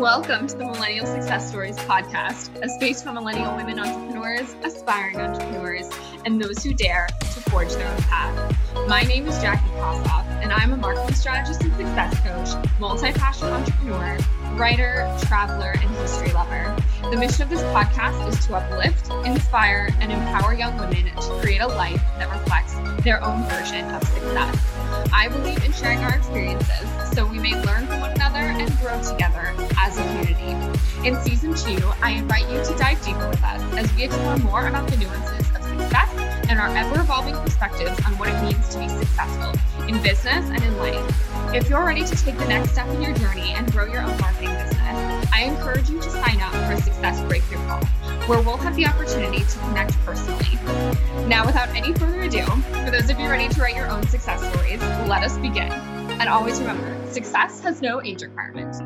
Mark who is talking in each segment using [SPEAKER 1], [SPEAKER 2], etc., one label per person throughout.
[SPEAKER 1] Welcome to the Millennial Success Stories podcast, a space for millennial women entrepreneurs, aspiring entrepreneurs, and those who dare to forge their own path. My name is Jackie Kossoff, and I'm a marketing strategist and success coach, multi passion entrepreneur, writer, traveler, and history lover. The mission of this podcast is to uplift, inspire, and empower young women to create a life that reflects their own version of success. I believe in sharing our experiences so we may learn from one another and grow together as a community. In season two, I invite you to dive deeper with us as we explore more about the nuances of success and our ever evolving perspectives on what it means to be successful in business and in life. If you're ready to take the next step in your journey and grow your own marketing business, I encourage you to sign up for a Success Breakthrough Call, where we'll have the opportunity to connect personally. Now, without any further ado, for those of you ready to write your own success stories, let us begin. And always remember, success has no age requirement.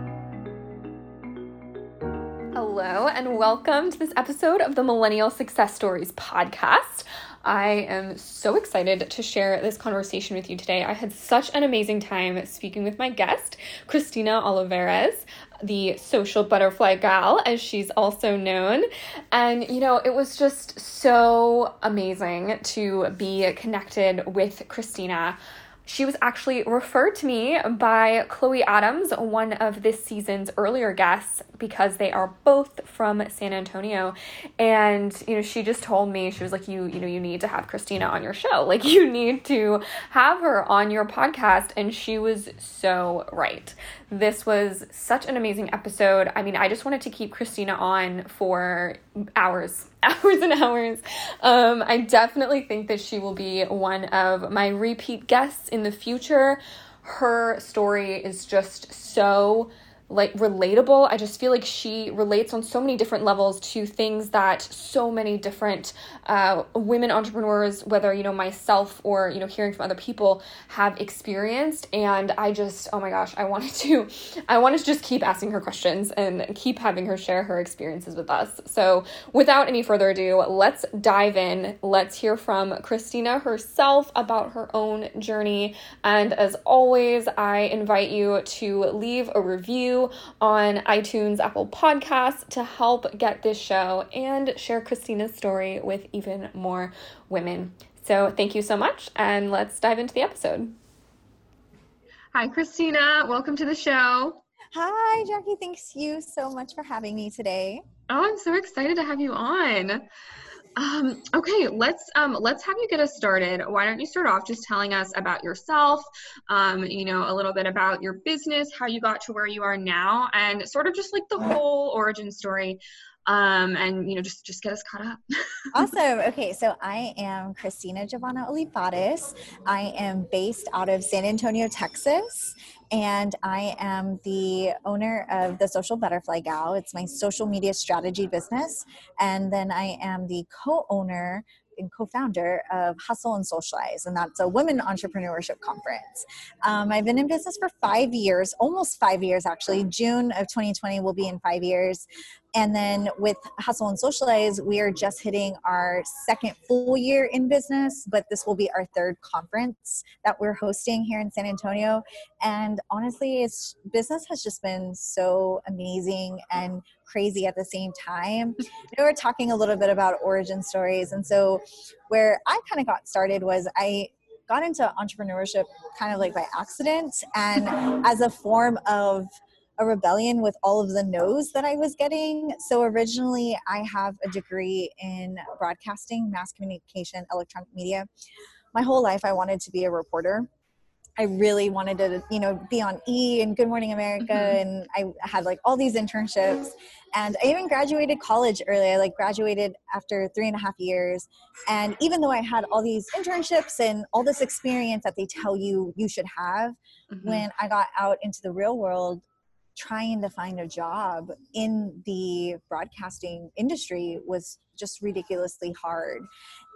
[SPEAKER 1] Hello, and welcome to this episode of the Millennial Success Stories podcast. I am so excited to share this conversation with you today. I had such an amazing time speaking with my guest, Christina Olivares, the social butterfly gal, as she's also known. And, you know, it was just so amazing to be connected with Christina she was actually referred to me by Chloe Adams, one of this season's earlier guests, because they are both from San Antonio. And, you know, she just told me, she was like, you, you know, you need to have Christina on your show. Like, you need to have her on your podcast. And she was so right. This was such an amazing episode. I mean, I just wanted to keep Christina on for hours, hours and hours. Um, I definitely think that she will be one of my repeat guests in the future. Her story is just so like relatable. I just feel like she relates on so many different levels to things that so many different uh, women entrepreneurs, whether you know myself or you know hearing from other people, have experienced. And I just, oh my gosh, I wanted to, I wanted to just keep asking her questions and keep having her share her experiences with us. So without any further ado, let's dive in. Let's hear from Christina herself about her own journey. And as always, I invite you to leave a review on iTunes, Apple Podcasts to help get this show and share Christina's story with even more women. So, thank you so much, and let's dive into the episode. Hi, Christina. Welcome to the show.
[SPEAKER 2] Hi, Jackie. Thanks you so much for having me today.
[SPEAKER 1] Oh, I'm so excited to have you on. Um, okay, let's um, let's have you get us started. Why don't you start off just telling us about yourself, um, you know, a little bit about your business, how you got to where you are now, and sort of just like the whole origin story um, and you know just just get us caught up
[SPEAKER 2] awesome okay so i am christina giovanna olivares i am based out of san antonio texas and i am the owner of the social butterfly gal it's my social media strategy business and then i am the co-owner and co-founder of Hustle and Socialize, and that's a women entrepreneurship conference. Um, I've been in business for five years, almost five years actually. June of 2020 will be in five years. And then with Hustle and Socialize, we are just hitting our second full year in business, but this will be our third conference that we're hosting here in San Antonio. And honestly, it's business has just been so amazing and crazy at the same time. We're talking a little bit about origin stories. And so where I kind of got started was I got into entrepreneurship kind of like by accident and as a form of a rebellion with all of the no's that I was getting. So originally, I have a degree in broadcasting, mass communication, electronic media. My whole life, I wanted to be a reporter. I really wanted to, you know, be on E and Good Morning America, mm-hmm. and I had like all these internships. And I even graduated college early. I like graduated after three and a half years. And even though I had all these internships and all this experience that they tell you you should have, mm-hmm. when I got out into the real world, trying to find a job in the broadcasting industry was just ridiculously hard.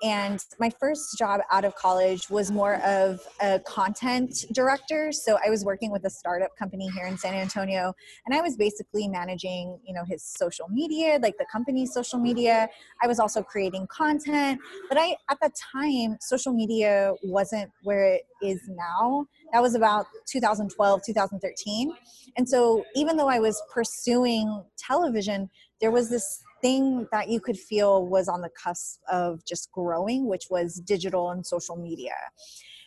[SPEAKER 2] And my first job out of college was more of a content director. So I was working with a startup company here in San Antonio, and I was basically managing, you know, his social media, like the company's social media. I was also creating content, but I at that time social media wasn't where it is now. That was about 2012, 2013. And so even though I was pursuing television, there was this thing that you could feel was on the cusp of just growing, which was digital and social media.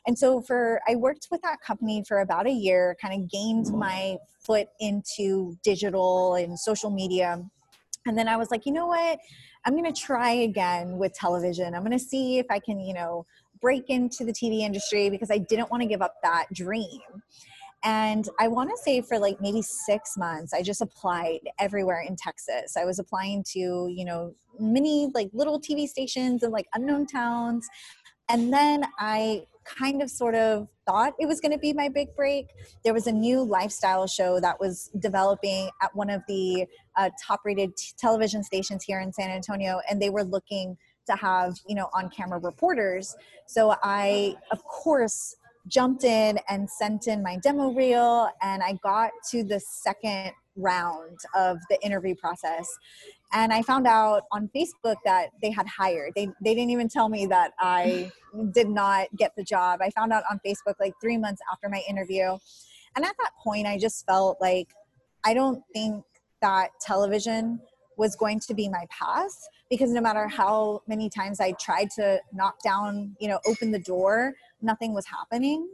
[SPEAKER 2] And so for I worked with that company for about a year, kind of gained mm-hmm. my foot into digital and social media. And then I was like, you know what? I'm going to try again with television. I'm going to see if I can, you know, break into the TV industry because I didn't want to give up that dream. And I want to say for like maybe six months, I just applied everywhere in Texas. I was applying to, you know, many like little TV stations and like unknown towns. And then I kind of sort of thought it was going to be my big break. There was a new lifestyle show that was developing at one of the uh, top rated t- television stations here in San Antonio, and they were looking to have, you know, on camera reporters. So I, of course, jumped in and sent in my demo reel and I got to the second round of the interview process and I found out on Facebook that they had hired. They they didn't even tell me that I did not get the job. I found out on Facebook like 3 months after my interview. And at that point I just felt like I don't think that television was going to be my path because no matter how many times I tried to knock down, you know, open the door, nothing was happening.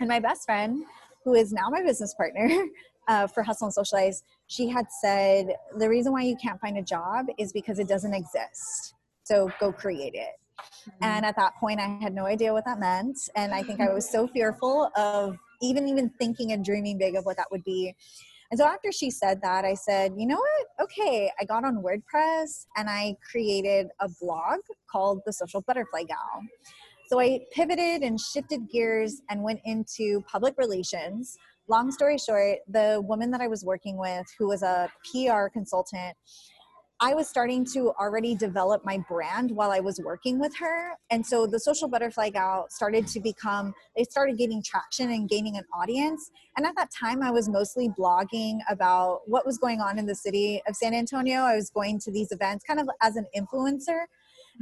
[SPEAKER 2] And my best friend, who is now my business partner uh, for Hustle and Socialize, she had said, The reason why you can't find a job is because it doesn't exist. So go create it. Mm-hmm. And at that point, I had no idea what that meant. And I think I was so fearful of even even thinking and dreaming big of what that would be. And so after she said that, I said, you know what? Okay. I got on WordPress and I created a blog called The Social Butterfly Gal. So I pivoted and shifted gears and went into public relations. Long story short, the woman that I was working with, who was a PR consultant, I was starting to already develop my brand while I was working with her. And so the social butterfly gal started to become, they started gaining traction and gaining an audience. And at that time, I was mostly blogging about what was going on in the city of San Antonio. I was going to these events kind of as an influencer.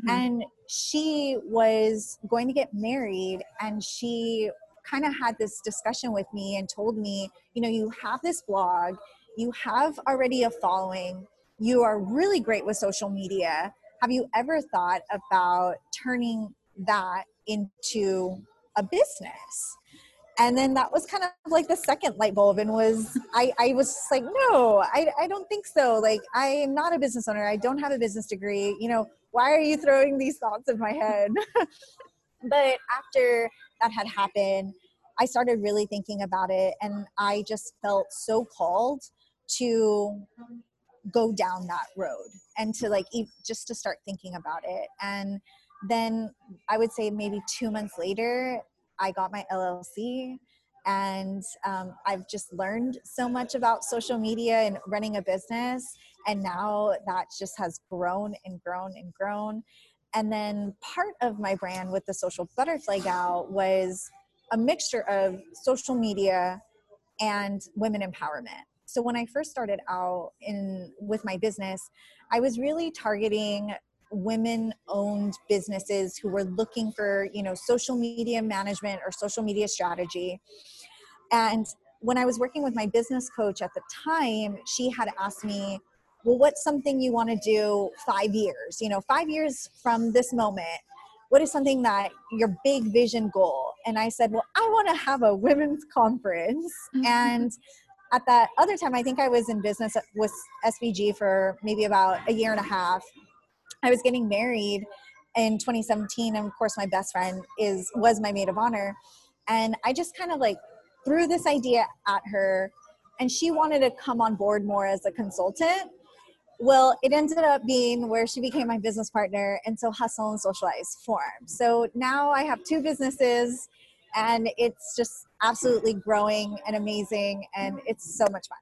[SPEAKER 2] Mm-hmm. And she was going to get married and she kind of had this discussion with me and told me, you know, you have this blog, you have already a following, you are really great with social media. Have you ever thought about turning that into a business? and then that was kind of like the second light bulb and was i, I was like no I, I don't think so like i am not a business owner i don't have a business degree you know why are you throwing these thoughts in my head but after that had happened i started really thinking about it and i just felt so called to go down that road and to like just to start thinking about it and then i would say maybe two months later I got my LLC and um, I've just learned so much about social media and running a business. And now that just has grown and grown and grown. And then part of my brand with the Social Butterfly Gal was a mixture of social media and women empowerment. So when I first started out in with my business, I was really targeting women owned businesses who were looking for you know social media management or social media strategy and when i was working with my business coach at the time she had asked me well what's something you want to do five years? You know five years from this moment what is something that your big vision goal? And i said well i want to have a women's conference. Mm-hmm. and at that other time i think i was in business with SBG for maybe about a year and a half. I was getting married in 2017 and of course my best friend is was my maid of honor. And I just kind of like threw this idea at her and she wanted to come on board more as a consultant well it ended up being where she became my business partner and so hustle and socialize formed so now i have two businesses and it's just absolutely growing and amazing and it's so much fun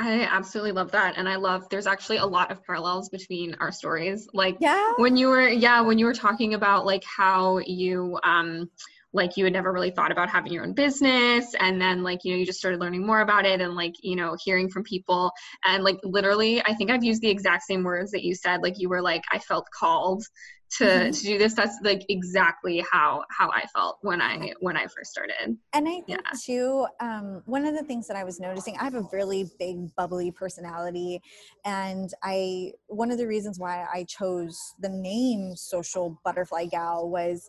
[SPEAKER 1] I absolutely love that. And I love there's actually a lot of parallels between our stories. Like
[SPEAKER 2] yeah.
[SPEAKER 1] when you were yeah, when you were talking about like how you um like you had never really thought about having your own business and then like you know you just started learning more about it and like you know hearing from people and like literally i think i've used the exact same words that you said like you were like i felt called to mm-hmm. to do this that's like exactly how how i felt when i when i first started
[SPEAKER 2] and i think yeah. too um, one of the things that i was noticing i have a really big bubbly personality and i one of the reasons why i chose the name social butterfly gal was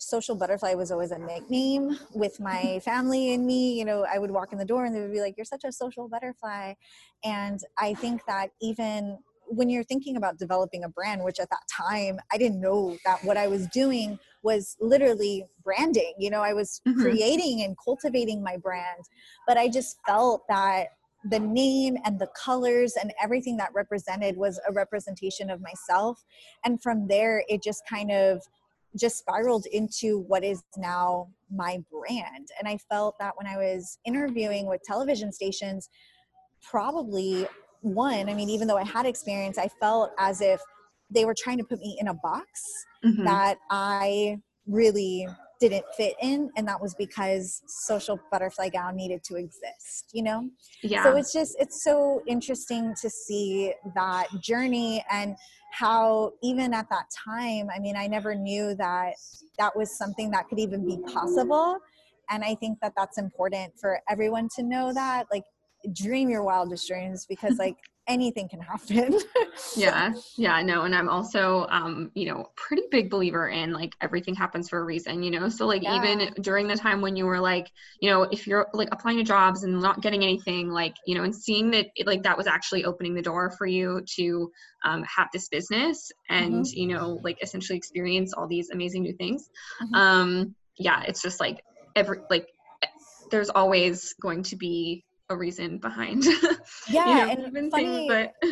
[SPEAKER 2] social butterfly was always a nickname with my family and me you know i would walk in the door and they would be like you're such a social butterfly. And i think that even when you're thinking about developing a brand which at that time i didn't know that what i was doing was literally branding you know i was mm-hmm. creating and cultivating my brand. But i just felt that the name and the colors and everything that represented was a representation of myself. And from there it just kind of just spiraled into what is now my brand. And I felt that when I was interviewing with television stations, probably one, I mean, even though I had experience, I felt as if they were trying to put me in a box mm-hmm. that I really didn't fit in and that was because social butterfly gal needed to exist you know?
[SPEAKER 1] Yeah.
[SPEAKER 2] so it's just it's so interesting to see that journey and how even at that time i mean i never knew that that was something that could even be possible. And i think that that's important for everyone to know that like dream your wildest dreams because like anything can happen
[SPEAKER 1] yeah yeah no and i'm also um you know pretty big believer in like everything happens for a reason you know so like yeah. even during the time when you were like you know if you're like applying to jobs and not getting anything like you know and seeing that it, like that was actually opening the door for you to um, have this business and mm-hmm. you know like essentially experience all these amazing new things mm-hmm. um yeah it's just like every like there's always going to be a reason behind
[SPEAKER 2] yeah you know, and funny, things, but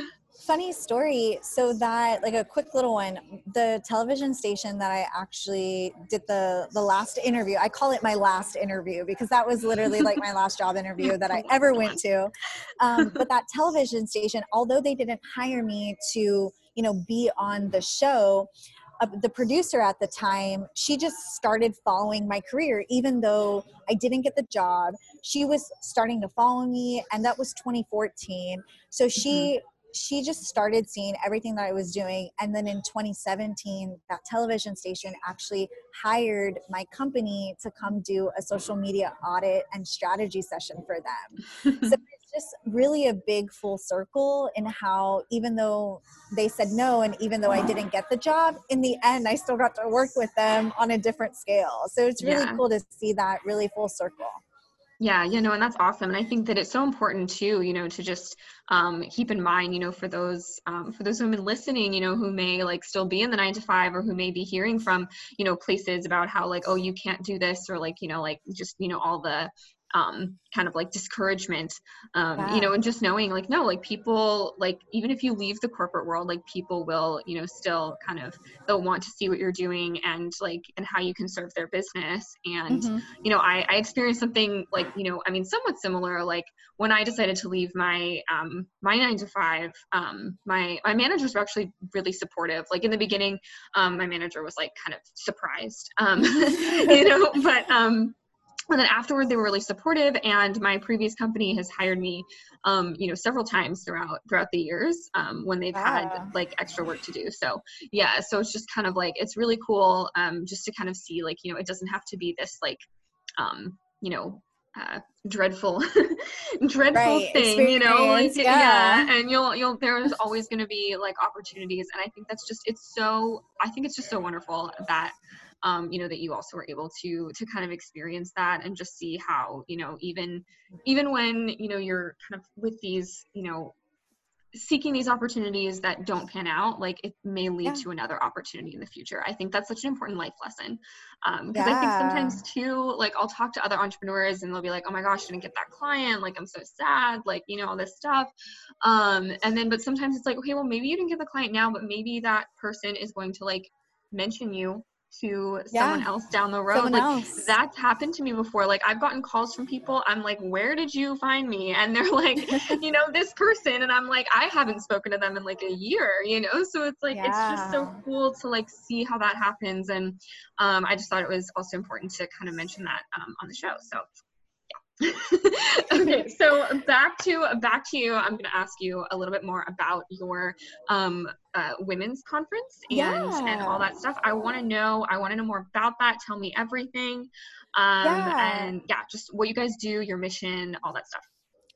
[SPEAKER 2] funny story. So that like a quick little one the television station that i actually did the the last interview i call it my last interview because that was literally like my last job interview that i ever went to. Um, but that television station although they didn't hire me to you know be on the show uh, the producer at the time, she just started following my career, even though I didn't get the job. She was starting to follow me, and that was 2014. So she mm-hmm. she just started seeing everything that I was doing, and then in 2017, that television station actually hired my company to come do a social media audit and strategy session for them. so just really a big full circle in how even though they said no and even though I didn't get the job in the end I still got to work with them on a different scale. So it's really yeah. cool to see that really full circle.
[SPEAKER 1] Yeah, you know, and that's awesome. And I think that it's so important too, you know, to just um, keep in mind, you know, for those um, for those women listening, you know, who may like still be in the nine to five or who may be hearing from, you know, places about how like, oh, you can't do this or like, you know, like just you know all the um, kind of like discouragement um, you know and just knowing like no like people like even if you leave the corporate world like people will you know still kind of they'll want to see what you're doing and like and how you can serve their business. And mm-hmm. you know I, I experienced something like you know i mean somewhat similar like when i decided to leave my um my nine to five um my my managers were actually really supportive. Like in the beginning um my manager was like kind of surprised um you know but um and then afterward they were really supportive and my previous company has hired me um, you know several times throughout throughout the years um, when they've had like extra work to do so yeah so it's just kind of like it's really cool um, just to kind of see like you know it doesn't have to be this like um, you know uh, dreadful dreadful right. thing you know like, yeah. yeah and you'll you'll there's always going to be like opportunities and i think that's just it's so i think it's just so wonderful that um, you know that you also were able to to kind of experience that and just see how you know even even when you know you're kind of with these you know seeking these opportunities that don't pan out like it may lead yeah. to another opportunity in the future i think that's such an important life lesson because um, yeah. i think sometimes too like i'll talk to other entrepreneurs and they'll be like oh my gosh I didn't get that client like i'm so sad like you know all this stuff um, and then but sometimes it's like okay well maybe you didn't get the client now but maybe that person is going to like mention you to someone else down the road.
[SPEAKER 2] Someone
[SPEAKER 1] like
[SPEAKER 2] else.
[SPEAKER 1] that's happened to me before. Like I've gotten calls from people. I'm like, where did you find me? And they're like, you know, this person. And I'm like, I haven't spoken to them in like a year, you know? So it's like, it's just so cool to like see how that happens. And um, I just thought it was also important to kind of mention that um, on the show. So yeah. okay, so back to back to you. I'm going to ask you a little bit more about your um, uh, women's conference and and all that stuff. I want to know. I want to know more about that. Tell me everything. Um,
[SPEAKER 2] Yeah.
[SPEAKER 1] And yeah, just what you guys do, your mission, all that stuff.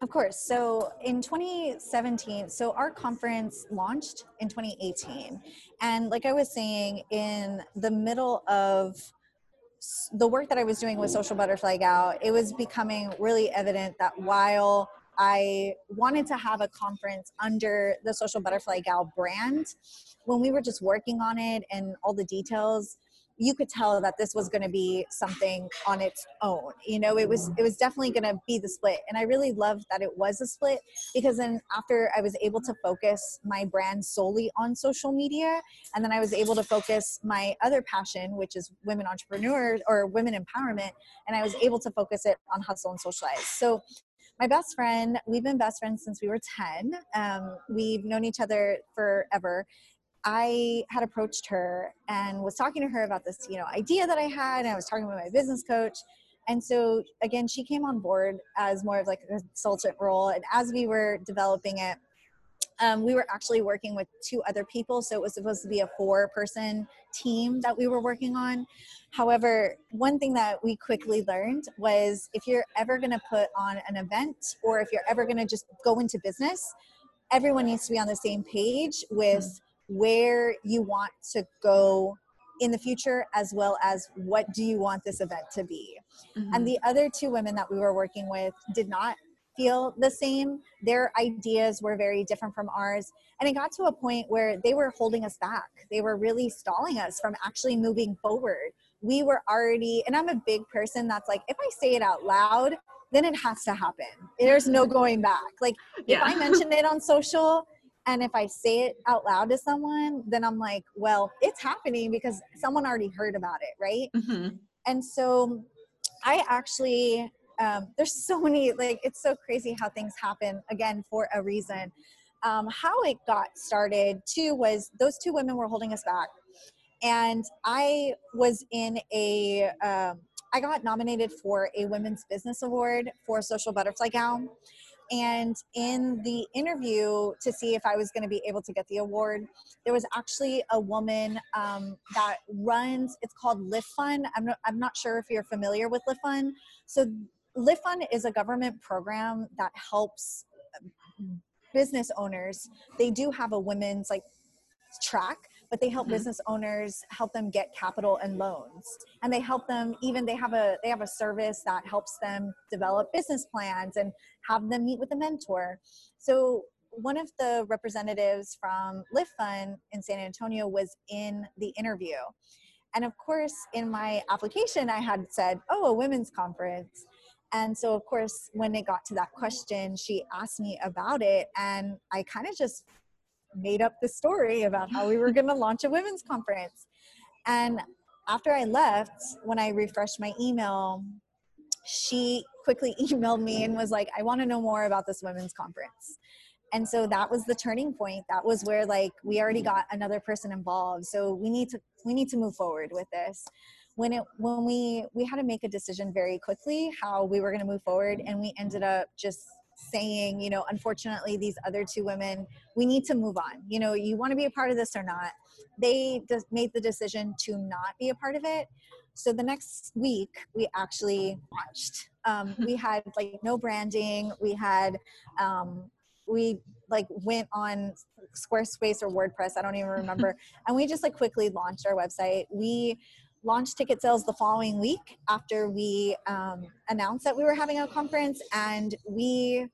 [SPEAKER 2] Of course. So in 2017, so our conference launched in 2018. And like I was saying, in the middle of the work that I was doing with Social Butterfly Gal, it was becoming really evident that while I wanted to have a conference under the Social Butterfly Gal brand, when we were just working on it and all the details, you could tell that this was going to be something on its own you know it was it was definitely going to be the split. And i really loved that it was a split because then after i was able to focus my brand solely on social media and then i was able to focus my other passion which is women entrepreneurs or women empowerment and i was able to focus it on hustle and socialize. So my best friend we've been best friends since we were 10 um, we've known each other forever I had approached her and was talking to her about this, you know, idea that I had, I was talking with my business coach. And so again, she came on board as more of like a consultant role. And as we were developing it, um, we were actually working with two other people. So it was supposed to be a four person team that we were working on. However, one thing that we quickly learned was if you're ever going to put on an event or if you're ever going to just go into business, everyone needs to be on the same page with where you want to go in the future as well as what do you want this event to be. And mm-hmm. the other two women that we were working with did not feel the same. Their ideas were very different from ours. And it got to a point where they were holding us back. They were really stalling us from actually moving forward. We were already and i'm a big person that's like if i say it out loud then it has to happen. There's no going back. Like
[SPEAKER 1] Yeah.
[SPEAKER 2] if I mention it on social and if I say it out loud to someone, then I'm like, well, it's happening because someone already heard about it, right?
[SPEAKER 1] Mhm.
[SPEAKER 2] And so I actually, um, there's so many, like, it's so crazy how things happen again for a reason. Um, how it got started too was those two women were holding us back. And I was in a, um, I got nominated for a Women's Business Award for Social Butterfly Gal. And in the interview to see if I was going to be able to get the award, there was actually a woman um, that runs. It's called Lift Fund. I'm not, I'm not sure if you're familiar with Lift Fund. So Lift Fund is a government program that helps um, business owners. They do have a women's like track but they help
[SPEAKER 1] Mhm.
[SPEAKER 2] business owners help them get capital and loans and they help them even they have a they have a service that helps them develop business plans and have them meet with a mentor so one of the representatives from Lift Fund in San Antonio was in the interview. And of course, in my application, I had said, oh, a women's conference. And so, of course, when it got to that question, she asked me about it. And I kind of just made up the story about how we were going to launch a women's conference. And after I left, when I refreshed my email, she quickly emailed me and was like, I want to know more about this women's conference. And so that was the turning point. That was where like we already mm-hmm. got another person involved. So we need to we need to move forward with this. When it when we we had to make a decision very quickly how we were going to move forward and we ended up just saying, you know, unfortunately these other two women, we need to move on. You know, you want to be a part of this or not. They just made the decision to not be a part of it. So the next week we actually launched. Um, we had like no branding. We had um, we like went on Squarespace or WordPress, I don't even remember, and we just like quickly launched our website. We launched ticket sales the following week after we um, announced that we were having a conference, and we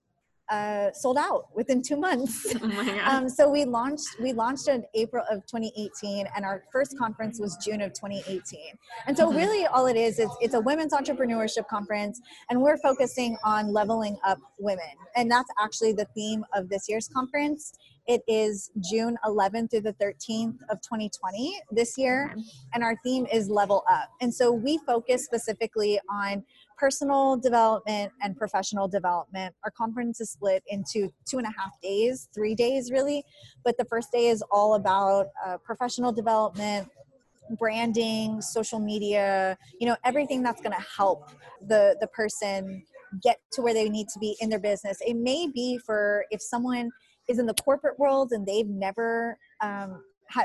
[SPEAKER 2] uh, sold out within two months.
[SPEAKER 1] Oh my god.
[SPEAKER 2] Um, so we launched we launched in April of 2018, and our first conference was June of 2018. And so
[SPEAKER 1] Mhm.
[SPEAKER 2] really, all it is is it's a women's entrepreneurship conference, and we're focusing on leveling up women, and that's actually the theme of this year's conference It is June 11th through the 13th of 2020 this year, and our theme is level up. And so we focus specifically on personal development and professional development. Our conference is split into two and a half days, three days really, but the first day is all about uh, professional development, branding, social media, you know, everything that's going to help the the person get to where they need to be in their business. It may be for if someone is in the corporate world and they've never um,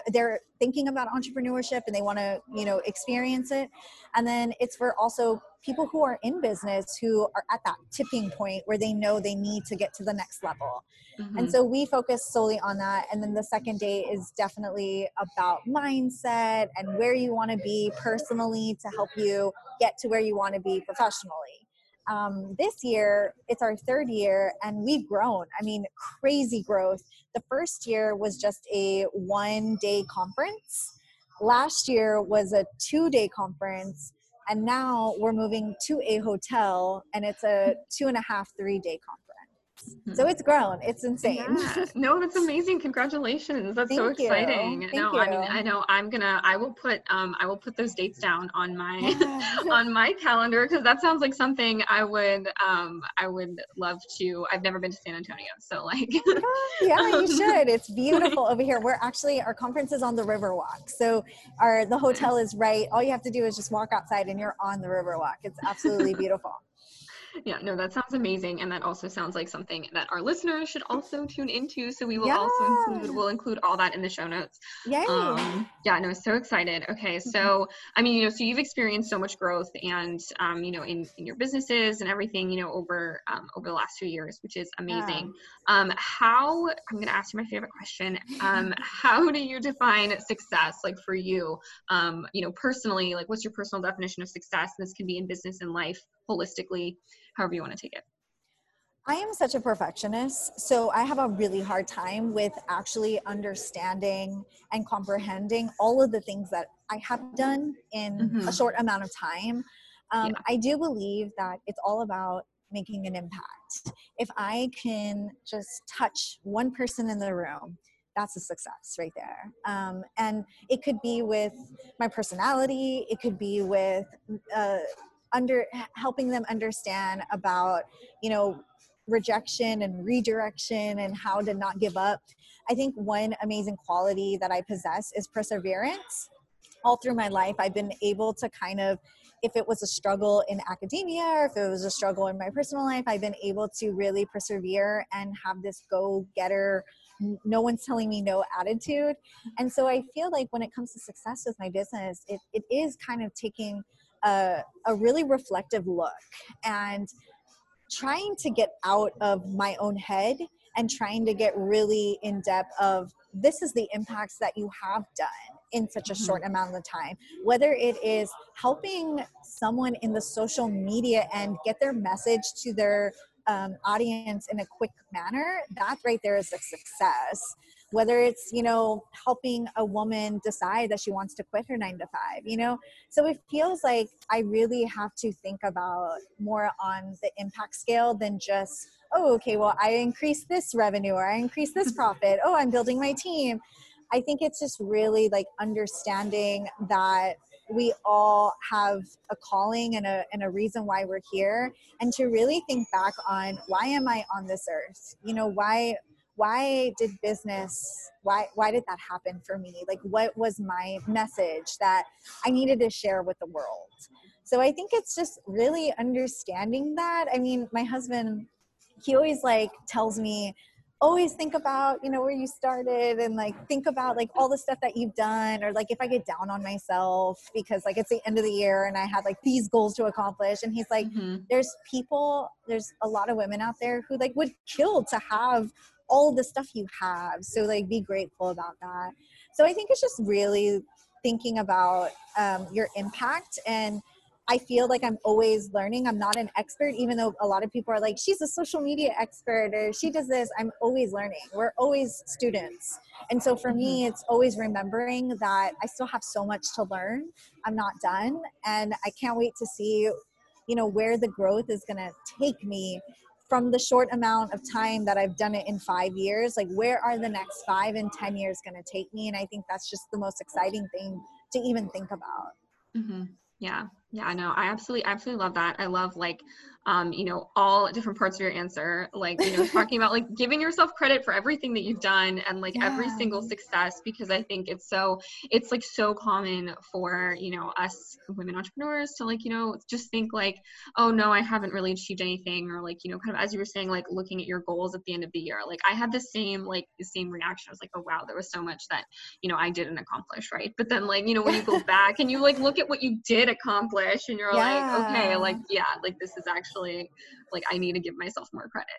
[SPEAKER 2] they're thinking about entrepreneurship and they want to you know experience it. And then it's for also people who are in business who are at that tipping point where they know they need to get to the next level. Mm-hmm. and so we focus solely on that. And then the second day is definitely about mindset and where you want to be personally to help you get to where you want to be professionally um, this year it's our third year and we've grown. I mean crazy growth. The first year was just a one day conference. Last year was a two day conference. And now we're moving to a hotel and it's a two and a half three day conference Mm-hmm. So it's grown. It's insane.
[SPEAKER 1] Yeah. No, that's amazing. Congratulations. That's so exciting.
[SPEAKER 2] Thank
[SPEAKER 1] no,
[SPEAKER 2] you.
[SPEAKER 1] I mean, I know I'm gonna I will put um I will put those dates down on my on my calendar because that sounds like something I would um I would love to. I've never been to San Antonio, so like
[SPEAKER 2] Yeah, you um, should. It's beautiful over here. We're actually our conference is on the Riverwalk. So our the hotel is right. All you have to do is just walk outside and you're on the Riverwalk. It's absolutely beautiful
[SPEAKER 1] yeah, no, that sounds amazing, and that also sounds like something that our listeners should also tune into. So we will yeah. also include we'll include all that in the show notes.
[SPEAKER 2] Yay!
[SPEAKER 1] Um, yeah, no, so excited. Okay, so mm-hmm. I mean, you know, so you've experienced so much growth, and um, you know, in, in your businesses and everything, you know, over um, over the last few years, which is amazing. Yeah. Um, how I'm going to ask you my favorite question. Um, how do you define success, like for you? Um, you know, personally, like what's your personal definition of success? This can be in business and life holistically however you want to take it.
[SPEAKER 2] I am such a perfectionist, so I have a really hard time with actually understanding and comprehending all of the things that I have done in mm-hmm. a short amount of time. Um, yeah. I do believe that it's all about making an impact. If I can just touch one person in the room, that's a success right there. Um, and it could be with my personality, it could be with uh, under helping them understand about you know rejection and redirection and how to not give up. I think one amazing quality that i possess is perseverance. All through my life i've been able to kind of if it was a struggle in academia or if it was a struggle in my personal life i've been able to really persevere and have this go getter no one's telling me no attitude. And so i feel like when it comes to success with my business it, it is kind of taking a, a really reflective look and trying to get out of my own head and trying to get really in depth of this is the impacts that you have done in such a short mm-hmm. amount of time whether it is helping someone in the social media and get their message to their um, audience in a quick manner that right there is a success whether it's you know helping a woman decide that she wants to quit her nine to five you know? So it feels like i really have to think about more on the impact scale than just oh okay well i increase this revenue or i increase this profit. Oh i'm building my team. I think it's just really like understanding that we all have a calling and a, and a reason why we're here and to really think back on why am i on this earth? You know why why did business why why did that happen for me? Like what was my message that i needed to share with the world? So i think it's just really understanding that. I mean my husband he always like tells me always think about you know where you started and like think about like all the stuff that you've done or like if i get down on myself because like it's the end of the year and i had like these goals to accomplish. And he's like mm-hmm. there's people there's a lot of women out there who like would kill to have all the stuff you have so like be grateful about that. So i think it's just really thinking about um, your impact and i feel like i'm always learning. I'm not an expert even though a lot of people are like she's a social media expert or she does this. I'm always learning. We're always students. And so for me mm-hmm. it's always remembering that i still have so much to learn. I'm not done and i can't wait to see you know where the growth is going to take me from the short amount of time that I've done it in five years, like where are the next five and 10 years going to take me? And I think that's just the most exciting thing to even think about.
[SPEAKER 1] Mm-hmm. Yeah. Yeah, I know. I absolutely, absolutely love that. I love like um, you know, all different parts of your answer, like, you know, talking about like giving yourself credit for everything that you've done and like yeah. every single success, because I think it's so, it's like so common for, you know, us women entrepreneurs to like, you know, just think like, oh no, I haven't really achieved anything. Or like, you know, kind of as you were saying, like looking at your goals at the end of the year. Like I had the same, like the same reaction. I was like, oh wow, there was so much that, you know, I didn't accomplish. Right. But then like, you know, when you go back and you like look at what you did accomplish and you're yeah. like, okay, like, yeah, like this is actually actually like I need to give myself more credit.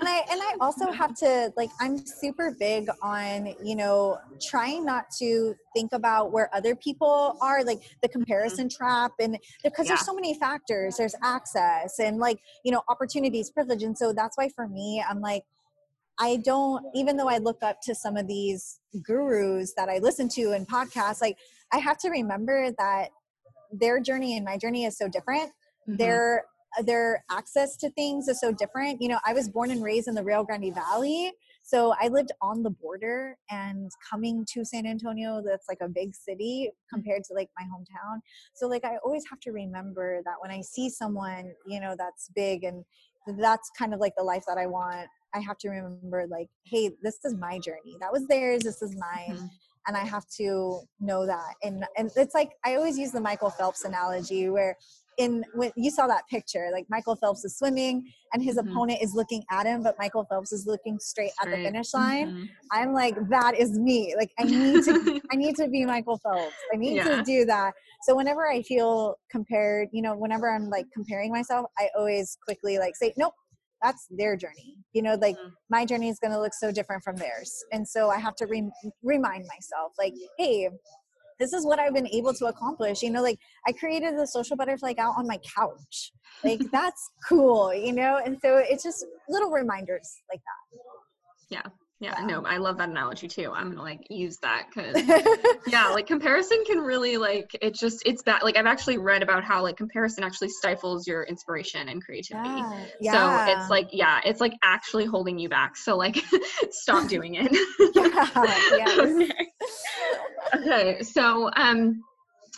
[SPEAKER 2] and I and I also have to like I'm super big on, you know, trying not to think about where other people are, like the mm-hmm. comparison mm-hmm. trap and because yeah. there's so many factors. There's access and like, you know, opportunities, privilege. And so that's why for me, I'm like I don't, even though I look up to some of these gurus that I listen to in podcasts, like I have to remember that their journey and my journey is so different. Mm-hmm. Their their access to things is so different. You know, I was born and raised in the Rio Grande Valley. So I lived on the border and coming to San Antonio, that's like a big city compared to like my hometown. So like I always have to remember that when I see someone, you know, that's big and that's kind of like the life that I want, I have to remember like, hey, this is my journey. That was theirs, this is mine. Mm-hmm and I have to know that. And and it's like I always use the Michael Phelps analogy where in when you saw that picture, like Michael Phelps is swimming and his mm-hmm. opponent is looking at him, but Michael Phelps is looking straight, straight. at the finish line. Mm-hmm. I'm like, that is me. Like I need to I need to be Michael Phelps. I need yeah. to do that. So whenever I feel compared, you know, whenever I'm like comparing myself, I always quickly like say, nope, that's their journey you know like mm-hmm. my journey is going to look so different from theirs and so i have to re- remind myself like hey this is what I've been able to accomplish. You know, like I created the social butterfly gal on my couch. Like that's cool, you know? And so it's just little reminders like that.
[SPEAKER 1] Yeah. Yeah, no, I love that analogy too. I'm gonna like use that because yeah, like comparison can really like it just it's that like I've actually read about how like comparison actually stifles your inspiration and creativity. Yeah. yeah. So it's like yeah, it's like actually holding you back. So like stop doing it. yeah. okay. Okay. So um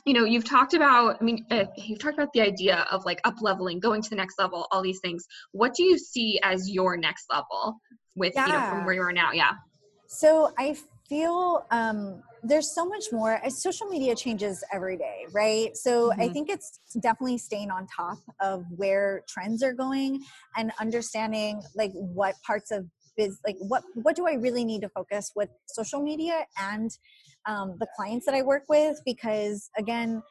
[SPEAKER 1] you know you've talked about i mean uh, you've talked about the idea of like up leveling going to the next level all these things what do you see as your next level with yeah. you know from where you are now yeah
[SPEAKER 2] so i feel um there's so much more social media changes every day right so mm-hmm. i think it's definitely staying on top of where trends are going and understanding like what parts of biz like what what do i really need to focus with social media and um, the clients that i work with because again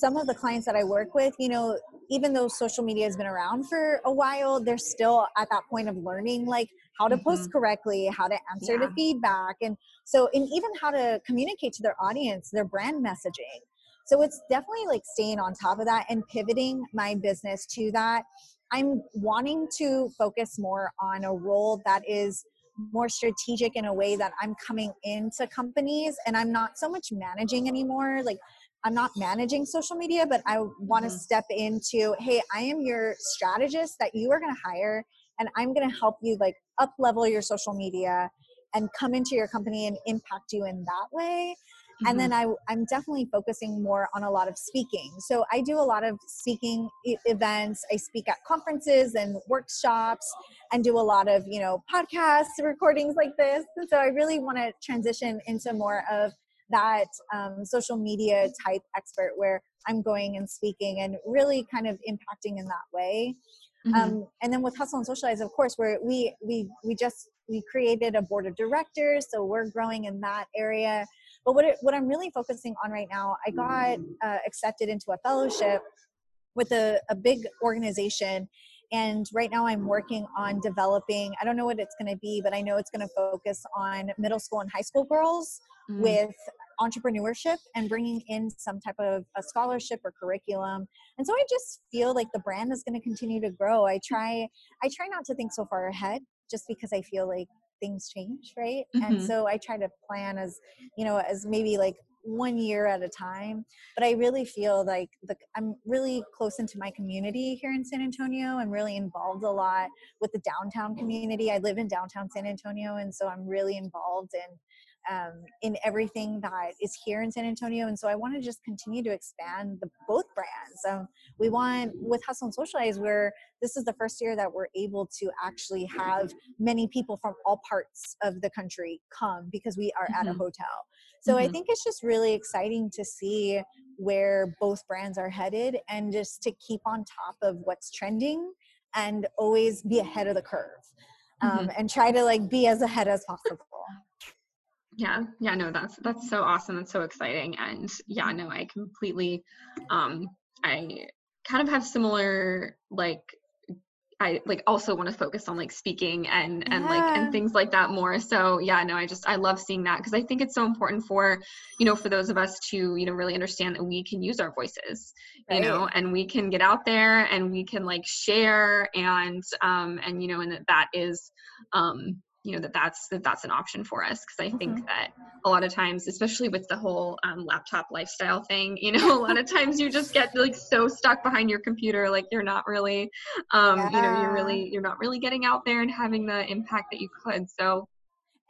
[SPEAKER 2] some of the clients that I work with, you know, even though social media has been around for a while, they're still at that point of learning like how to mm-hmm. post correctly, how to answer yeah. the feedback. And so, and even how to communicate to their audience, their brand messaging. So it's definitely like staying on top of that and pivoting my business to that. I'm wanting to focus more on a role that is more strategic in a way that I'm coming into companies and I'm not so much managing anymore. Like I'm not managing social media, but I want to mm-hmm. step into, hey, I am your strategist that you are going to hire, and I'm going to help you like up level your social media and come into your company and impact you in that way. Mm-hmm. And then I, I'm definitely focusing more on a lot of speaking. So I do a lot of speaking events. I speak at conferences and workshops and do a lot of, you know, podcasts, recordings like this. And so I really want to transition into more of that um, social media type expert where I'm going and speaking and really kind of impacting in that way. Mm-hmm. Um, and then with Hustle and Socialize, of course, where we we we just we created a board of directors, so we're growing in that area. But what it, what I'm really focusing on right now, I got uh, accepted into a fellowship with a, a big organization. And right now i'm working on developing i don't know what it's going to be but i know it's going to focus on middle school and high school girls mm. with entrepreneurship and bringing in some type of a scholarship or curriculum. And so i just feel like the brand is going to continue to grow. I try i try not to think so far ahead just because i feel like things change right mm-hmm. and so i try to plan as you know as maybe like one year at a time. But I really feel like the, I'm really close into my community here in San Antonio. I'm really involved a lot with the downtown community. I live in downtown San Antonio, and so I'm really involved in um, in everything that is here in San Antonio. And so I want to just continue to expand the both brands. Um, we want with Hustle and Socialize, where this is the first year that we're able to actually have many people from all parts of the country come because we are mm-hmm. at a mm-hmm. hotel. So mm-hmm. I think it's just really exciting to see where both brands are headed and just to keep on top of what's trending and always be ahead of the curve. Um, mm-hmm. and try to like be as ahead as possible
[SPEAKER 1] yeah yeah no that's that's so awesome that's so exciting and yeah no i completely um i kind of have similar like I like also want to focus on like speaking and and yeah. like and things like that more. So yeah, no, I just I love seeing that because I think it's so important for you know for those of us to you know really understand that we can use our voices, right. you know, and we can get out there and we can like share and um and you know and that that is um you know that that's that that's an option for us because i mm-hmm. think that a lot of times especially with the whole um, laptop lifestyle thing you know a lot of times you just get like so stuck behind your computer like you're not really um, yeah. you know you're really you're not really getting out there and having the impact that you could so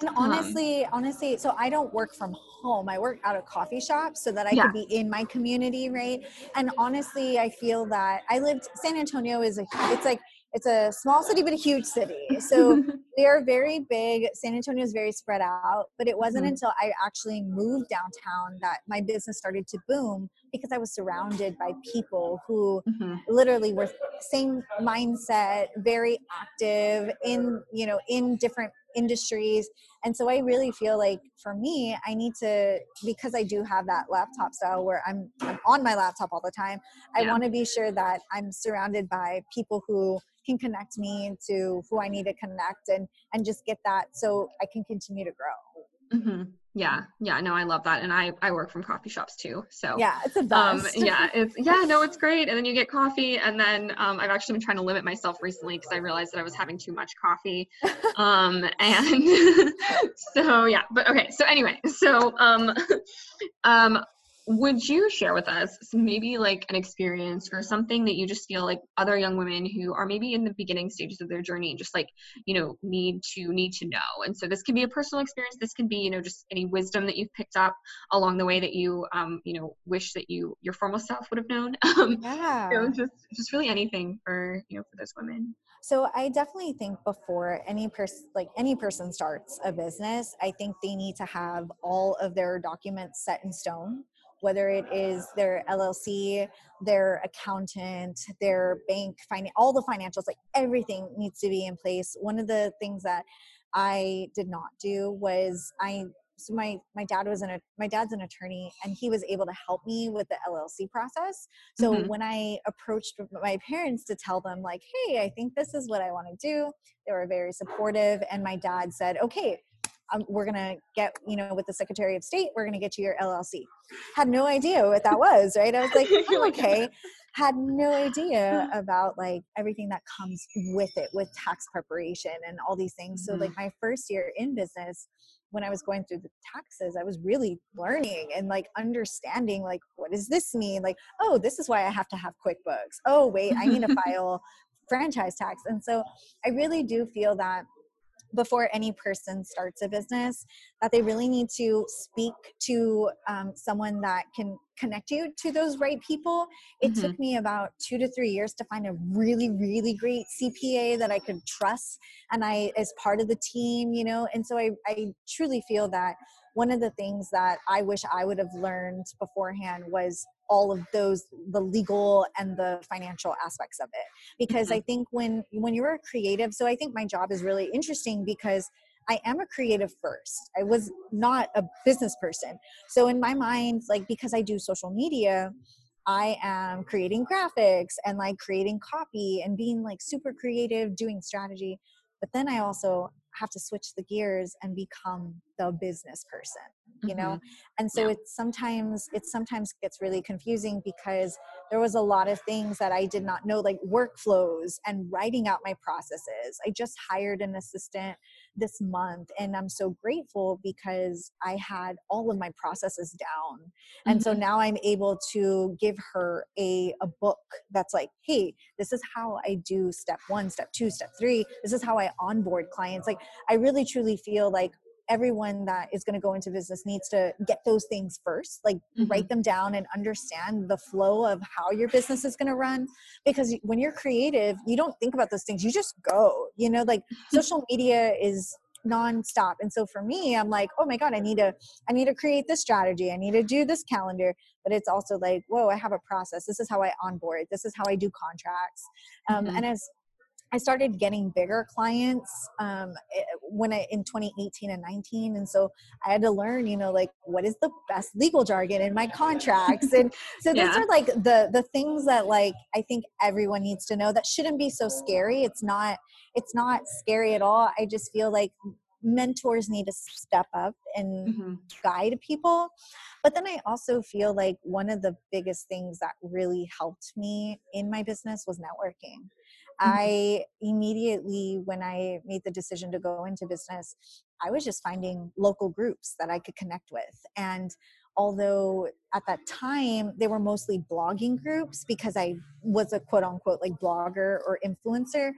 [SPEAKER 2] and um honestly um, honestly so i don't work from home i work out of coffee shops so that i yeah. could be in my community right and honestly i feel that i lived san antonio is a it's like it's a small city but a huge city so we are very big san antonio is very spread out but it wasn't mm-hmm. until i actually moved downtown that my business started to boom because i was surrounded by people who mm-hmm. literally were same mindset very active in you know in different industries and so i really feel like for me i need to because i do have that laptop style where i'm, I'm on my laptop all the time i yeah. want to be sure that i'm surrounded by people who can connect me to who i need to connect and and just get that so i can continue to grow.
[SPEAKER 1] Mm-hmm. Yeah, yeah, no, I love that, and I I work from coffee shops too. So
[SPEAKER 2] yeah, it's a
[SPEAKER 1] best. Um, yeah, it's yeah, no, it's great, and then you get coffee, and then um, I've actually been trying to limit myself recently because I realized that I was having too much coffee, um, and so yeah, but okay, so anyway, so um, um, would you share with us maybe like an experience or something that you just feel like other young women who are maybe in the beginning stages of their journey just like you know need to need to know? And so this can be a personal experience. This can be you know just any wisdom that you've picked up along the way that you um you know wish that you your formal self would have known. Um yeah you know, just just really anything for you know for those women.
[SPEAKER 2] So i definitely think before any person like any person starts a business i think they need to have all of their documents set in stone whether it is their LLC, their accountant, their bank, all the financials, like everything needs to be in place. One of the things that I did not do was I so my my dad was an my dad's an attorney and he was able to help me with the LLC process. So mm-hmm. when I approached my parents to tell them like, "Hey, I think this is what I want to do," they were very supportive and my dad said, "Okay, um, we're gonna get you know with the secretary of state we're gonna get you your llc had no idea what that was right? I was like oh, okay. Had no idea about like everything that comes with it with tax preparation and all these things. So like mm-hmm. my first year in business when i was going through the taxes i was really learning and like understanding like what does this mean? Like oh this is why i have to have quickbooks. Oh wait i need to file franchise tax. And so i really do feel that before any person starts a business that they really need to speak to um, someone that can connect you to those right people it mm-hmm. took me about two to three years to find a really really great cpa that i could trust and i as part of the team you know and so i, I truly feel that one of the things that i wish i would have learned beforehand was all of those the legal and the financial aspects of it because mm-hmm. i think when when you're a creative so i think my job is really interesting because I am a creative first. I was not a business person. So in my mind, like because I do social media, I am creating graphics and like creating copy and being like super creative, doing strategy. But then I also have to switch the gears and become the business person you know mm-hmm. and so yeah. it's sometimes it sometimes gets really confusing because there was a lot of things that i did not know like workflows and writing out my processes i just hired an assistant this month and i'm so grateful because i had all of my processes down and mm-hmm. so now i'm able to give her a, a book that's like hey this is how i do step one step two step three this is how i onboard clients like i really truly feel like everyone that is going to go into business needs to get those things first like mm-hmm. write them down and understand the flow of how your business is going to run because when you're creative you don't think about those things you just go you know like social media is nonstop and so for me i'm like oh my god i need to i need to create this strategy i need to do this calendar but it's also like whoa i have a process this is how i onboard this is how i do contracts um, mm-hmm. and as I started getting bigger clients um, eh, when I in 2018 and 19, and so I had to learn, you know, like what is the best legal jargon in my contracts, and so yeah. those are like the the things that like I think everyone needs to know that shouldn't be so scary. It's not it's not scary at all. I just feel like mentors need to step up and mm-hmm. guide people. But then I also feel like one of the biggest things that really helped me in my business was networking. Mm-hmm. I immediately, when I made the decision to go into business, I was just finding local groups that I could connect with. And although at that time they were mostly blogging groups because I was a quote unquote like blogger or influencer,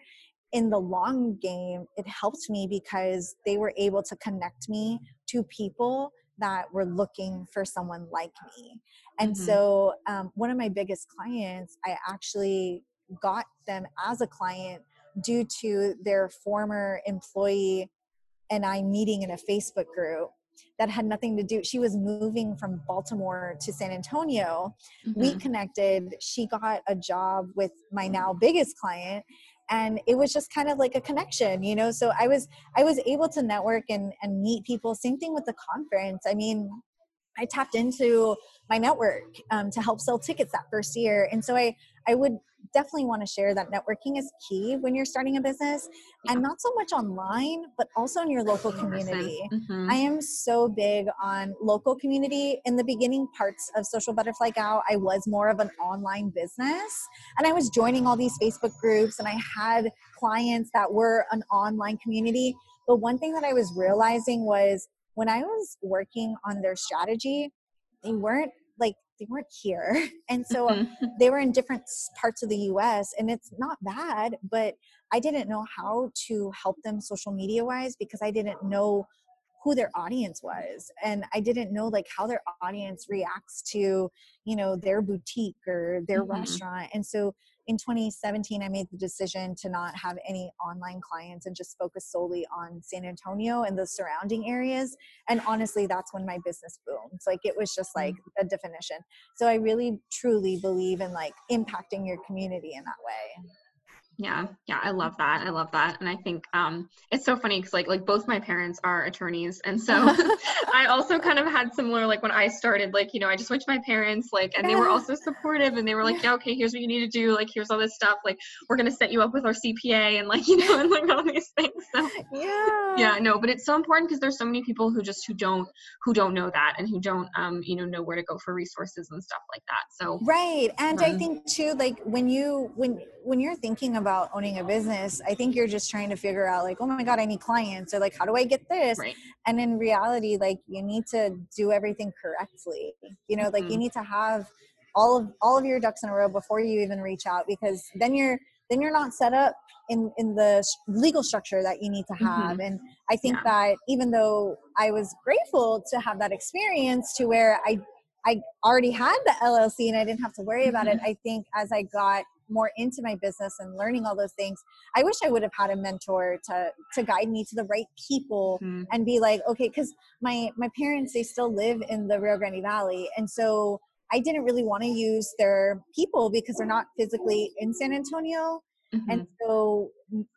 [SPEAKER 2] in the long game, it helped me because they were able to connect me to people that were looking for someone like me. And mm-hmm. so, um, one of my biggest clients, I actually got them as a client due to their former employee and I meeting in a Facebook group that had nothing to do she was moving from baltimore to san antonio. Mm-hmm. we connected she got a job with my now biggest client and it was just kind of like a connection you know? So i was i was able to network and and meet people. Same thing with the conference. I mean i tapped into my network um, to help sell tickets that first year. And so i i would definitely want to share that networking is key when you're starting a business yeah. and not so much online but also in your local community mm-hmm. i am so big on local community in the beginning parts of social butterfly gal i was more of an online business and i was joining all these facebook groups and i had clients that were an online community but one thing that i was realizing was when i was working on their strategy they weren't they weren't here and so mm-hmm. they were in different parts of the us and it's not bad but i didn't know how to help them social media wise because i didn't know who their audience was and i didn't know like how their audience reacts to you know their boutique or their mm-hmm. restaurant and so in 2017 i made the decision to not have any online clients and just focus solely on san antonio and the surrounding areas and honestly that's when my business boomed like it was just like mm. a definition so i really truly believe in like impacting your community in that way
[SPEAKER 1] yeah yeah i love that i love that and i think um it's so funny because like like both my parents are attorneys and so i also kind of had similar like when i started like you know i just went to my parents like and they were also supportive and they were like yeah okay here's what you need to do like here's all this stuff like we're gonna set you up with our cpa and like you know and like all these things so yeah. Yeah no but it's so important because there's so many people who just who don't who don't know that and who don't um you know know where to go for resources and stuff like that so
[SPEAKER 2] right and um, i think too like when you when when you're thinking about owning a business, I think you're just trying to figure out like, oh my God, I need clients or like, how do I get this? Right. And in reality, like you need to do everything correctly. You know, mm-hmm. like you mm-hmm. need to have all of all of your ducks in a row before you even reach out because then you're then you're not set up in in the legal structure that you need to have mm-hmm. and i think yeah. that even though i was grateful to have that experience to where i i already had the llc and i didn't have to worry about mm-hmm. it i think as i got more into my business and learning all those things i wish i would have had a mentor to to guide me to the right people mm-hmm. and be like okay because my my parents they still live in the rio grande valley and so i didn't really want to use their people because they're not physically in san antonio mm-hmm. and so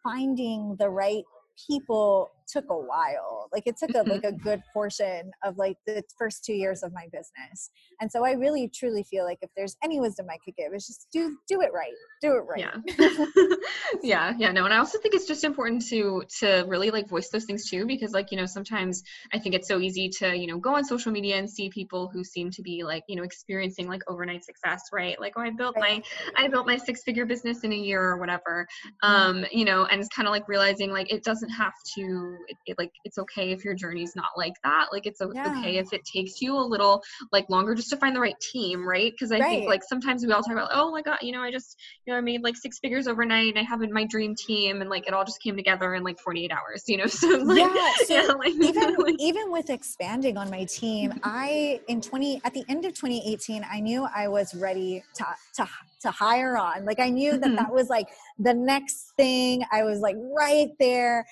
[SPEAKER 2] finding the right people took a while like it took a like a good portion of like the first two years of my business. And so i really truly feel like if there's any wisdom i could give is just do do it right do it right.
[SPEAKER 1] Yeah. Yeah yeah no and i also think it's just important to to really like voice those things too because like you know sometimes i think it's so easy to you know go on social media and see people who seem to be like you know experiencing like overnight success right? Like oh i built right. my i built my six figure business in a year or whatever. Mm-hmm. um you know and it's kind of like realizing like it doesn't have to it, it, like it's okay if your journey's not like that like it's yeah. okay if it takes you a little like longer just to find the right team right because i right. think like sometimes we all talk about oh my god you know i just you know i made like six figures overnight and i have in my dream team and like it all just came together in like 48 hours you know so like,
[SPEAKER 2] yeah, so yeah like, even like, even with expanding on my team i in 20 at the end of 2018 i knew i was ready to to to hire on like i knew that mm-hmm. that was like the next thing i was like right there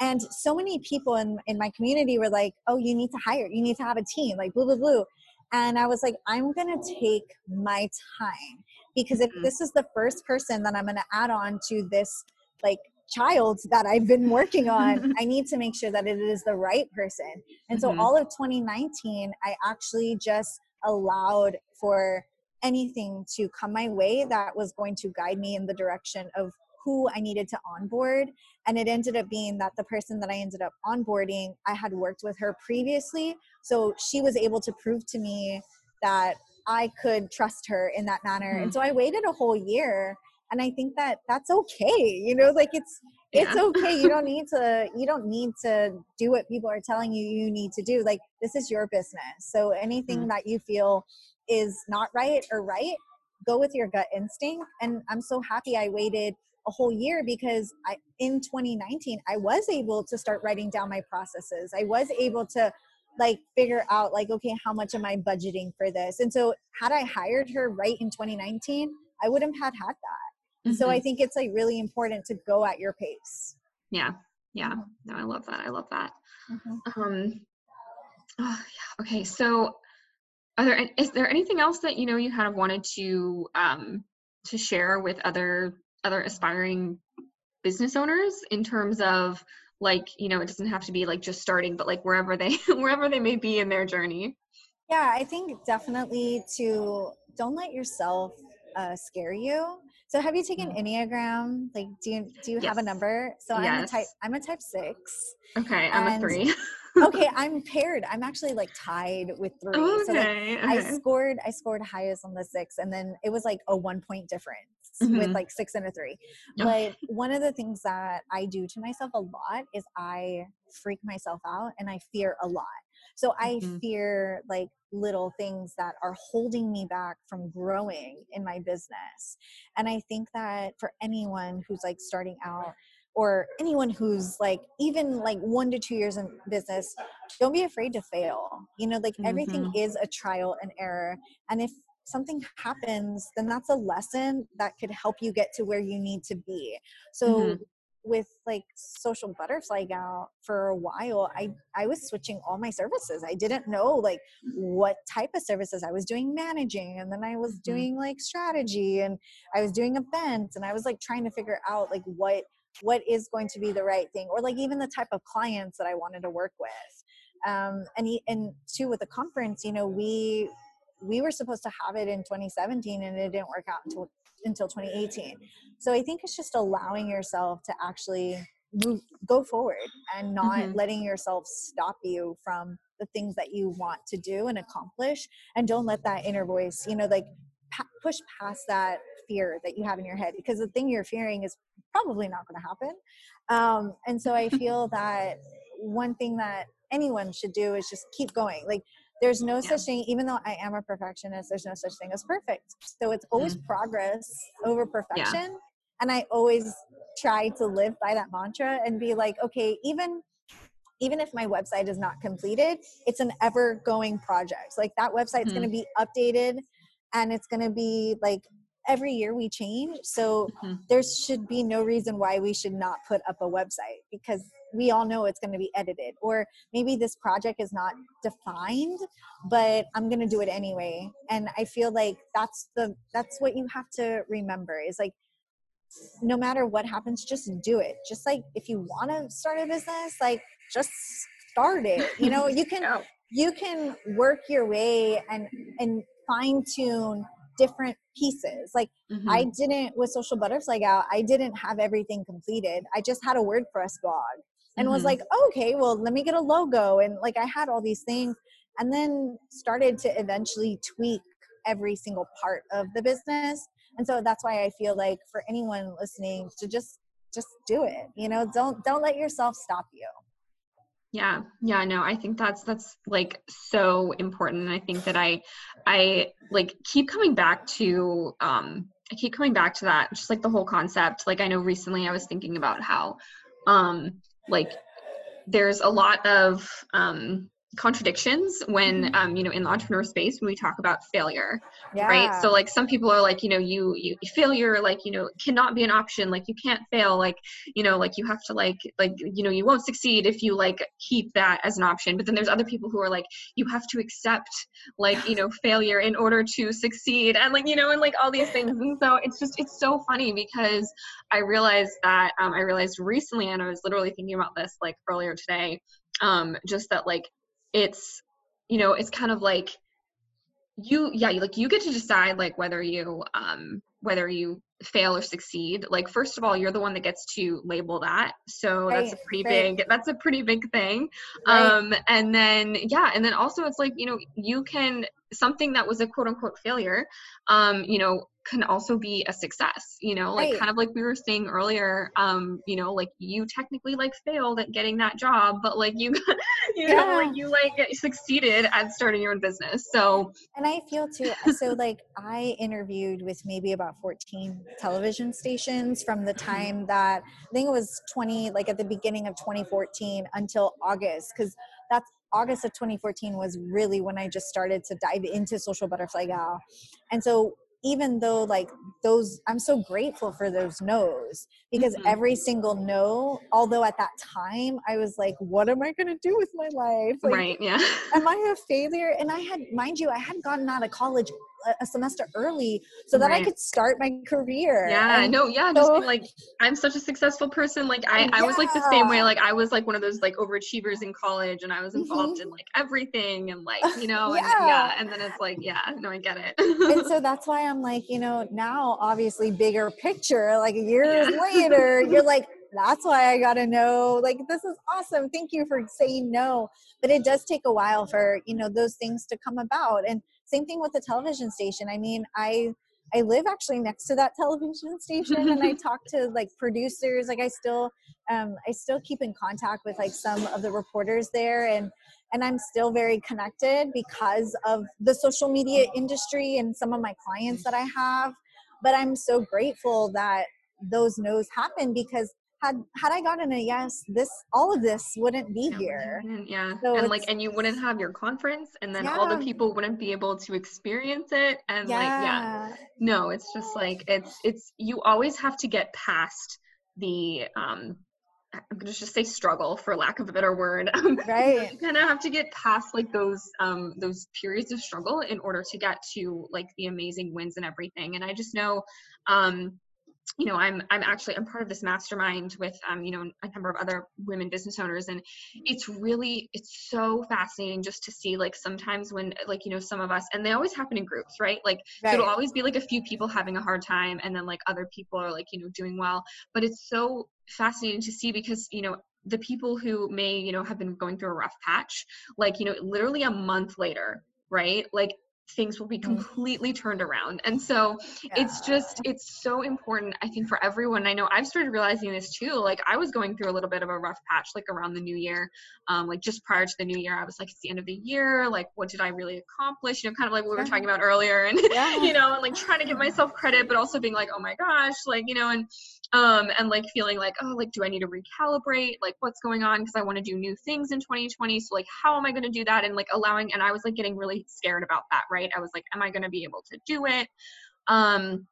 [SPEAKER 2] and so many people in, in my community were like oh you need to hire you need to have a team like blue blue blue and i was like i'm gonna take my time because if mm-hmm. this is the first person that i'm gonna add on to this like child that I've been working on, I need to make sure that it is the right person. And so mm-hmm. all of 2019, I actually just allowed for anything to come my way that was going to guide me in the direction of who I needed to onboard. And it ended up being that the person that I ended up onboarding, I had worked with her previously. So she was able to prove to me that I could trust her in that manner. Mm-hmm. And so I waited a whole year. And I think that that's okay. You know, like it's it's yeah. okay you don't need to you don't need to do what people are telling you you need to do like this is your business so anything mm-hmm. that you feel is not right or right go with your gut instinct and i'm so happy i waited a whole year because i in 2019 i was able to start writing down my processes. I was able to like figure out like okay how much am i budgeting for this? And so had i hired her right in 2019 i wouldn't have had that. Mm-hmm. so i mm-hmm. think it's like really important to go at your pace.
[SPEAKER 1] Yeah. Yeah. No i love that. I love that. Mm-hmm. um oh, yeah. okay. So are there is there anything else that you know you kind of wanted to um to share with other other aspiring business owners in terms of like you know it doesn't have to be like just starting but like wherever they wherever they may be in their journey
[SPEAKER 2] yeah i think definitely to don't let yourself uh, scare you so have you taken mm. enneagram like do you do you yes. have a number so yes. i'm a type i'm a type six
[SPEAKER 1] okay i'm a three
[SPEAKER 2] okay, I'm paired. I'm actually like tied with three. Okay, so like okay. I scored I scored highest on the six and then it was like a one point difference mm-hmm. with like six and a three. But one of the things that I do to myself a lot is I freak myself out and I fear a lot. So I mm-hmm. fear like little things that are holding me back from growing in my business. And I think that for anyone who's like starting out, or anyone who's like even like one to two years in business don't be afraid to fail you know like mm-hmm. everything is a trial and error and if something happens then that's a lesson that could help you get to where you need to be so mm-hmm. with like social butterfly gal for a while i i was switching all my services i didn't know like what type of services i was doing managing and then i was mm-hmm. doing like strategy and i was doing events and i was like trying to figure out like what what is going to be the right thing or like even the type of clients that i wanted to work with um, and he, and too with the conference you know we we were supposed to have it in 2017 and it didn't work out until until 2018 so i think it's just allowing yourself to actually move go forward and not mm-hmm. letting yourself stop you from the things that you want to do and accomplish and don't let that inner voice you know like pa- push past that fear that you have in your head because the thing you're fearing is probably not going to happen. Um, and so I feel that one thing that anyone should do is just keep going. Like there's no yeah. such thing, even though I am a perfectionist, there's no such thing as perfect. So it's always mm. progress over perfection. Yeah. And I always try to live by that mantra and be like, okay, even even if my website is not completed, it's an ever going project. Like that website's mm-hmm. going to be updated and it's going to be like every year we change so mm-hmm. there should be no reason why we should not put up a website because we all know it's going to be edited or maybe this project is not defined but i'm going to do it anyway and i feel like that's the that's what you have to remember is like no matter what happens just do it just like if you want to start a business like just start it you know you can you can work your way and and fine tune different pieces. Like mm-hmm. I didn't with Social Butterfly Gal, I didn't have everything completed. I just had a WordPress blog and mm-hmm. was like, okay, well, let me get a logo. And like I had all these things and then started to eventually tweak every single part of the business. And so that's why I feel like for anyone listening to just just do it. You know, don't don't let yourself stop you.
[SPEAKER 1] yeah yeah no i think that's that's like so important and i think that i i like keep coming back to um i keep coming back to that just like the whole concept like i know recently i was thinking about how um like there's a lot of um contradictions when mm-hmm. um you know in the entrepreneur space when we talk about failure yeah. right so like some people are like you know you you failure like you know cannot be an option like you can't fail like you know like you have to like like you know you won't succeed if you like keep that as an option but then there's other people who are like you have to accept like you know failure in order to succeed and like you know and like all these things and so it's just it's so funny because i realized that um i realized recently and i was literally thinking about this like earlier today um just that like it's you know it's kind of like you yeah you like you get to decide like whether you um whether you fail or succeed like first of all you're the one that gets to label that so right, that's a pretty right. big that's a pretty big thing right. um and then yeah and then also it's like you know you can something that was a quote unquote failure um you know can also be a success you know like kind of like we were saying earlier um you know like you technically like failed at getting that job but like you you yeah. know like you like succeeded at starting your own business so
[SPEAKER 2] and i feel too so like i interviewed with maybe about 14 television stations from the time that i think it was 20 like at the beginning of 2014 until august because that's August of 2014 was really when I just started to dive into Social Butterfly Gal. And so even though like those i'm so grateful for those no's because mm-hmm. every single no although at that time i was like what am i going to do with my life like,
[SPEAKER 1] right yeah
[SPEAKER 2] am i a failure and i had mind you i had gotten out of college a semester early so that right. I could start my career.
[SPEAKER 1] Yeah, and no, yeah, so, just like I'm such a successful person. Like I, yeah. I was like the same way. Like I was like one of those like overachievers in college, and I was involved mm-hmm. in like everything, and like you know, yeah. And, yeah. And then it's like, yeah, no, I get it.
[SPEAKER 2] and so that's why I'm like, you know, now obviously bigger picture. Like years yeah. later, you're like, that's why I got to know. Like, this is awesome. Thank you for saying no. But it does take a while for, you know, those things to come about. And same thing with the television station. I mean, I I live actually next to that television station and I talk to like producers. Like I still um I still keep in contact with like some of the reporters there and and I'm still very connected because of the social media industry and some of my clients that I have. But I'm so grateful that those no's happen because had had I gotten a yes, this all of this wouldn't be
[SPEAKER 1] yeah,
[SPEAKER 2] here.
[SPEAKER 1] Yeah, so and like, and you wouldn't have your conference, and then yeah. all the people wouldn't be able to experience it, and yeah. like, yeah, no, it's just like it's it's you always have to get past the um I'm gonna just say struggle for lack of a better word.
[SPEAKER 2] Right.
[SPEAKER 1] you kind of have to get past like those um those periods of struggle in order to get to like the amazing wins and everything. And I just know um you know i'm i'm actually i'm part of this mastermind with um you know a number of other women business owners and it's really it's so fascinating just to see like sometimes when like you know some of us and they always happen in groups right? Like right. it'll always be like a few people having a hard time and then like other people are like you know doing well but it's so fascinating to see because you know the people who may you know have been going through a rough patch like you know literally a month later right? Like things will be mm-hmm. completely turned around. And so yeah. it's just, it's so important, I think, for everyone. I know I've started realizing this too. Like, I was going through a little bit of a rough patch, like around the new year. Um, like, just prior to the new year, I was like, it's the end of the year. Like, what did I really accomplish? You know, kind of like what we were talking about earlier. And, yeah. you know, and like trying to give myself credit, but also being like, oh my gosh, like, you know, and, um, and like feeling like, oh, like, do I need to recalibrate? Like, what's going on? Because I want to do new things in 2020. So, like, how am I going to do that? And like allowing, and I was like getting really scared about that, right? I was like, am I going to be able to do it? Um,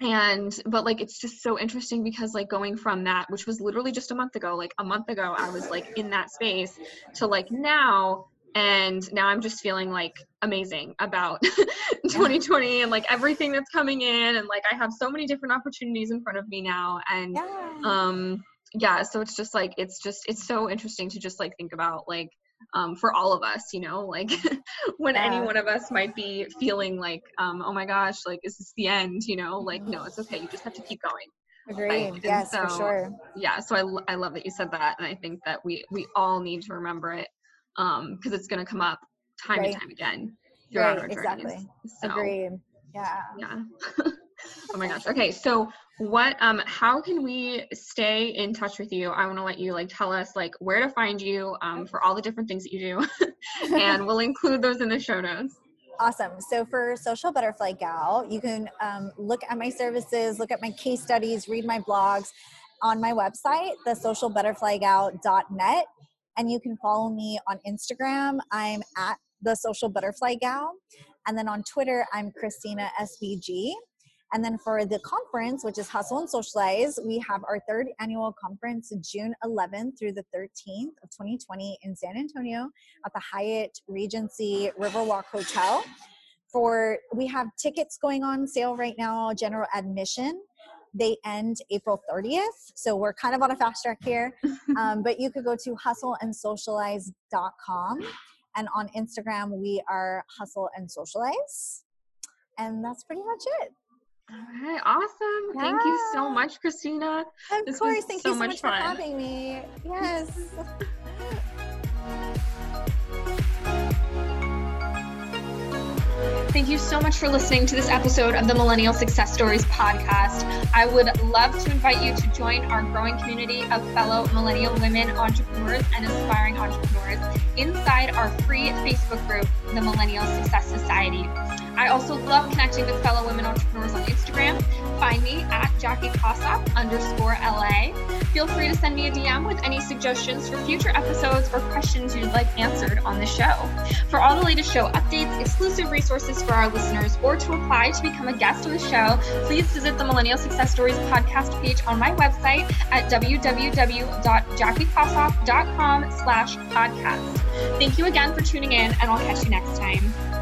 [SPEAKER 1] and but like it's just so interesting because like going from that which was literally just a month ago like a month ago i was like in that space to like now and now i'm just feeling like amazing about 2020 and like everything that's coming in and like i have so many different opportunities in front of me now and yeah. um yeah so it's just like it's just it's so interesting to just like think about like um, for all of us, you know, like when yeah. any one of us might be feeling like, um, oh my gosh, like, is this the end? You know, like, no, it's okay. You just have to keep going.
[SPEAKER 2] Agreed. Right? Yes, so, for sure.
[SPEAKER 1] Yeah. So I, I love that you said that. And I think that we, we all need to remember it um, because it's going to come up time right. and time again throughout right, our
[SPEAKER 2] journeys. Exactly. So, Agreed. Yeah.
[SPEAKER 1] Yeah. oh my gosh. Okay, so what um how can we stay in touch with you? I want to let you like tell us like where to find you um for all the different things that you do. and we'll include those in the show notes.
[SPEAKER 2] Awesome. So for Social Butterfly Gal, you can um, look at my services, look at my case studies, read my blogs on my website, thesocialbutterflygal.net. And you can follow me on Instagram. I'm at the Social Butterfly Gal. And then on Twitter, I'm Christina SBG. And then for the conference, which is Hustle and Socialize, we have our third annual conference June 11th through the 13th of 2020 in San Antonio at the Hyatt Regency Riverwalk Hotel. For we have tickets going on sale right now, general admission. They end April 30th, so we're kind of on a fast track here. um, but you could go to hustleandsocialize.com, and on Instagram we are hustle and socialize, and that's pretty much it.
[SPEAKER 1] All right, awesome. Yeah. Thank you so much, Christina.
[SPEAKER 2] Of this course, thank so you so much, much for having me. Yes.
[SPEAKER 1] Thank you so much for listening to this episode of the Millennial Success Stories podcast. I would love to invite you to join our growing community of fellow millennial women entrepreneurs and aspiring entrepreneurs inside our free Facebook group, the Millennial Success Society. I also love connecting with fellow women entrepreneurs on Instagram. Find me at Jackie Kossoff underscore LA. Feel free to send me a DM with any suggestions for future episodes or questions you'd like answered on the show. For all the latest show updates, exclusive resources for our listeners, or to apply to become a guest on the show, please visit the Millennial Success Stories podcast page on my website at www.jackiekossoff.com slash podcast. Thank you again for tuning in, and I'll catch you next time.